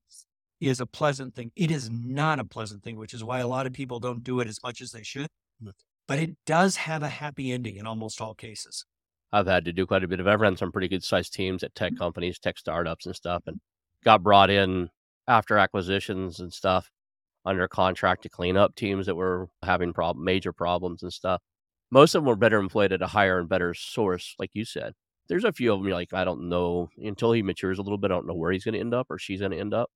is a pleasant thing. It is not a pleasant thing, which is why a lot of people don't do it as much as they should. Mm. But it does have a happy ending in almost all cases. I've had to do quite a bit of. I've run some pretty good sized teams at tech companies, tech startups, and stuff, and got brought in after acquisitions and stuff under contract to clean up teams that were having problem, major problems and stuff. Most of them were better employed at a higher and better source, like you said. There's a few of them you're like, I don't know until he matures a little bit. I don't know where he's going to end up or she's going to end up.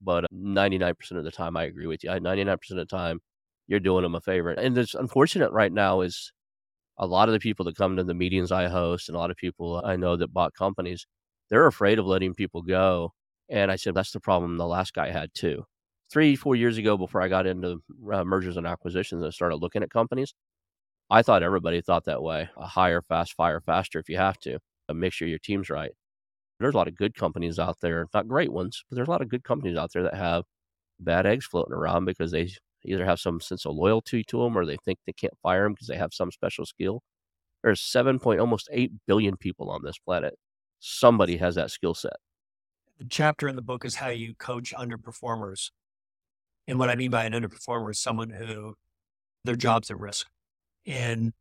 But 99% of the time, I agree with you. 99% of the time, you're doing them a favor. And it's unfortunate right now is a lot of the people that come to the meetings I host and a lot of people I know that bought companies, they're afraid of letting people go. And I said, that's the problem the last guy had too. Three, four years ago, before I got into uh, mergers and acquisitions and started looking at companies, I thought everybody thought that way. A hire fast, fire faster if you have to. Make sure your team's right there's a lot of good companies out there, not great ones, but there's a lot of good companies out there that have bad eggs floating around because they either have some sense of loyalty to them or they think they can't fire them because they have some special skill. There's seven point almost eight billion people on this planet. Somebody has that skill set. The chapter in the book is how you coach underperformers. And what I mean by an underperformer is someone who their job's at risk. And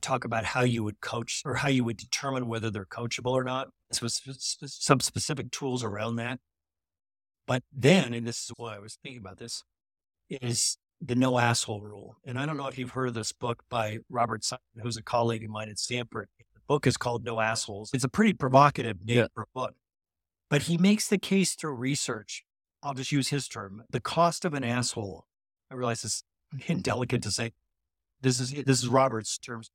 talk about how you would coach or how you would determine whether they're coachable or not. So some specific tools around that. But then, and this is why I was thinking about this, is the no asshole rule. And I don't know if you've heard of this book by Robert Sutton, who's a colleague of mine at Stanford. The book is called No Assholes. It's a pretty provocative name yeah. for a book, but he makes the case through research. I'll just use his term the cost of an asshole. I realize this is indelicate to say. This is this is Robert's terms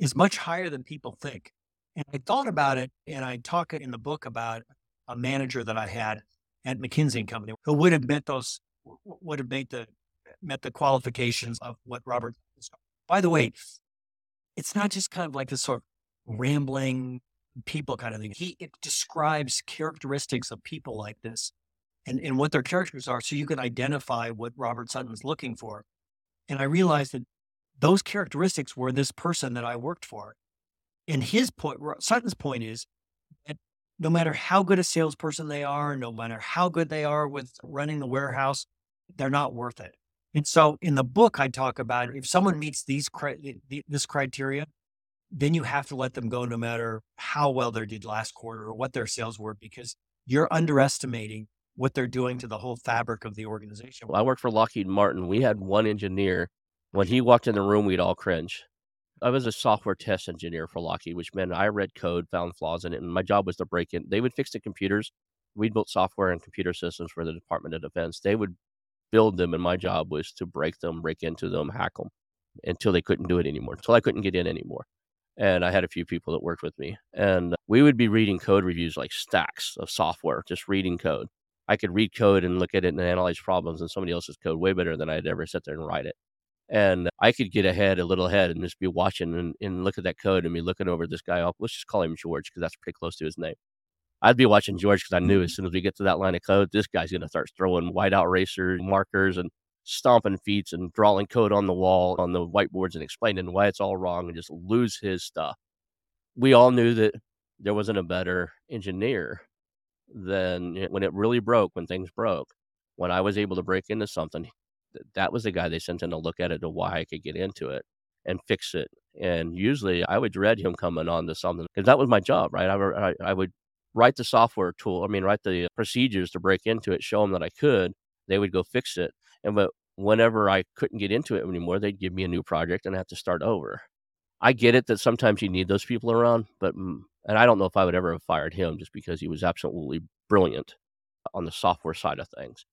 is much higher than people think. And I thought about it, and I talk in the book about a manager that I had at McKinsey and Company who would have met those, would have made the met the qualifications of what Robert. By the way, it's not just kind of like this sort of rambling people kind of thing. He it describes characteristics of people like this and, and what their characters are so you can identify what Robert Sutton Sutton's looking for. And I realized that those characteristics were this person that I worked for. And his point, Sutton's point is that no matter how good a salesperson they are, no matter how good they are with running the warehouse, they're not worth it. And so in the book, I talk about if someone meets these this criteria, then you have to let them go no matter how well they did last quarter or what their sales were, because you're underestimating what they're doing to the whole fabric of the organization. Well, I worked for Lockheed Martin. We had one engineer when he walked in the room, we'd all cringe. I was a software test engineer for Lockheed, which meant I read code, found flaws in it, and my job was to break in. They would fix the computers. We'd built software and computer systems for the Department of Defense. They would build them, and my job was to break them, break into them, hack them until they couldn't do it anymore, until I couldn't get in anymore. And I had a few people that worked with me, and we would be reading code reviews like stacks of software, just reading code. I could read code and look at it and analyze problems in somebody else's code way better than I'd ever sit there and write it. And I could get ahead, a little ahead, and just be watching and, and look at that code and be looking over this guy. Let's just call him George because that's pretty close to his name. I'd be watching George because I knew as mm-hmm. soon as we get to that line of code, this guy's going to start throwing whiteout eraser markers and stomping feet and drawing code on the wall on the whiteboards and explaining why it's all wrong and just lose his stuff. We all knew that there wasn't a better engineer than when it really broke, when things broke. When I was able to break into something, that was the guy they sent in to look at it to why I could get into it and fix it. And usually I would dread him coming on to something because that was my job, right? I, I, I would write the software tool, I mean, write the procedures to break into it, show them that I could. They would go fix it. And but whenever I couldn't get into it anymore, they'd give me a new project and I have to start over. I get it that sometimes you need those people around, but mm, and I don't know if I would ever have fired him just because he was absolutely brilliant on the software side of things.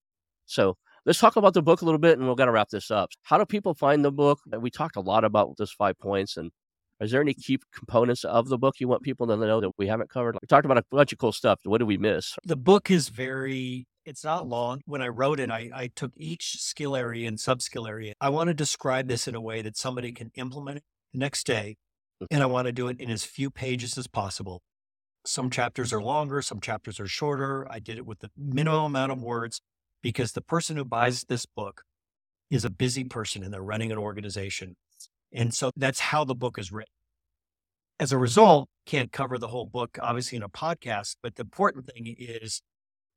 So let's talk about the book a little bit and we're got to wrap this up. How do people find the book? We talked a lot about those five points and is there any key components of the book you want people to know that we haven't covered? We talked about a bunch of cool stuff. What did we miss? The book is very, it's not long. When I wrote it, I, I took each skill area and sub skill area. I want to describe this in a way that somebody can implement it the next day. Mm. And I want to do it in as few pages as possible. Some chapters are longer, some chapters are shorter. I did it with the minimum amount of words because the person who buys this book is a busy person and they're running an organization. And so that's how the book is written. As a result, can't cover the whole book, obviously, in a podcast, but the important thing is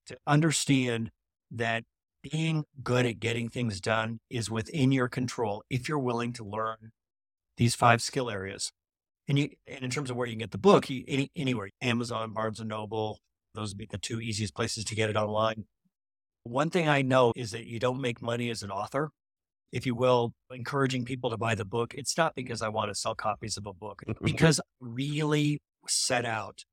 to understand that being good at getting things done is within your control if you're willing to learn these five skill areas. And you, and in terms of where you can get the book, you, any, anywhere, Amazon, Barnes and Noble, those would be the two easiest places to get it online. One thing I know is that you don't make money as an author if you will, encouraging people to buy the book, it's not because I want to sell copies of a book, mm-hmm. because I really set out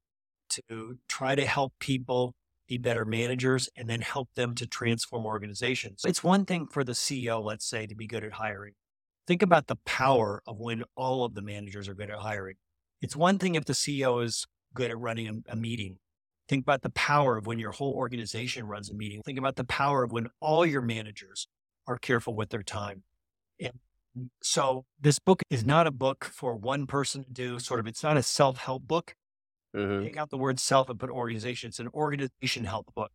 to try to help people be better managers and then help them to transform organizations. It's one thing for the CEO, let's say, to be good at hiring. Think about the power of when all of the managers are good at hiring. It's one thing if the CEO is good at running a, a meeting. Think about the power of when your whole organization runs a meeting. Think about the power of when all your managers are careful with their time. And so this book is not a book for one person to do sort of, it's not a self-help book. Mm-hmm. Take out the word self and put organization. It's an organization help book.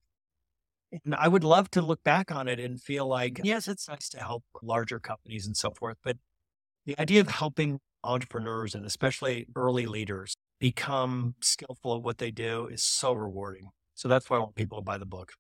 And I would love to look back on it and feel like, yes, it's nice to help larger companies and so forth. But the idea of helping entrepreneurs and especially early leaders become skillful at what they do is so rewarding. So that's why I want people to buy the book.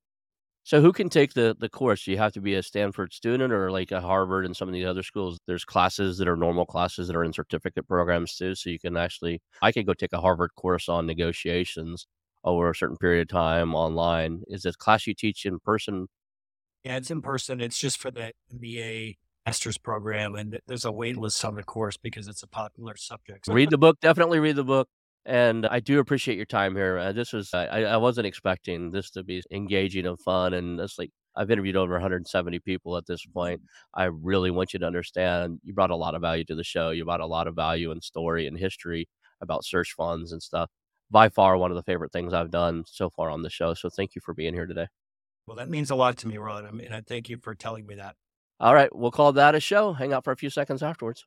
So who can take the the course? Do you have to be a Stanford student or like a Harvard and some of these other schools? There's classes that are normal classes that are in certificate programs too. So you can actually I could go take a Harvard course on negotiations over a certain period of time online. Is this class you teach in person? Yeah, it's in person. It's just for the MBA master's program and there's a wait list on the course because it's a popular subject. read the book, definitely read the book. And I do appreciate your time here. Uh, this was I, I wasn't expecting this to be engaging and fun, and it's like I've interviewed over 170 people at this point. I really want you to understand you brought a lot of value to the show. You brought a lot of value and story and history about search funds and stuff. By far, one of the favorite things I've done so far on the show. So thank you for being here today. Well, that means a lot to me, Ron. I mean, I thank you for telling me that. All right, we'll call that a show. Hang out for a few seconds afterwards.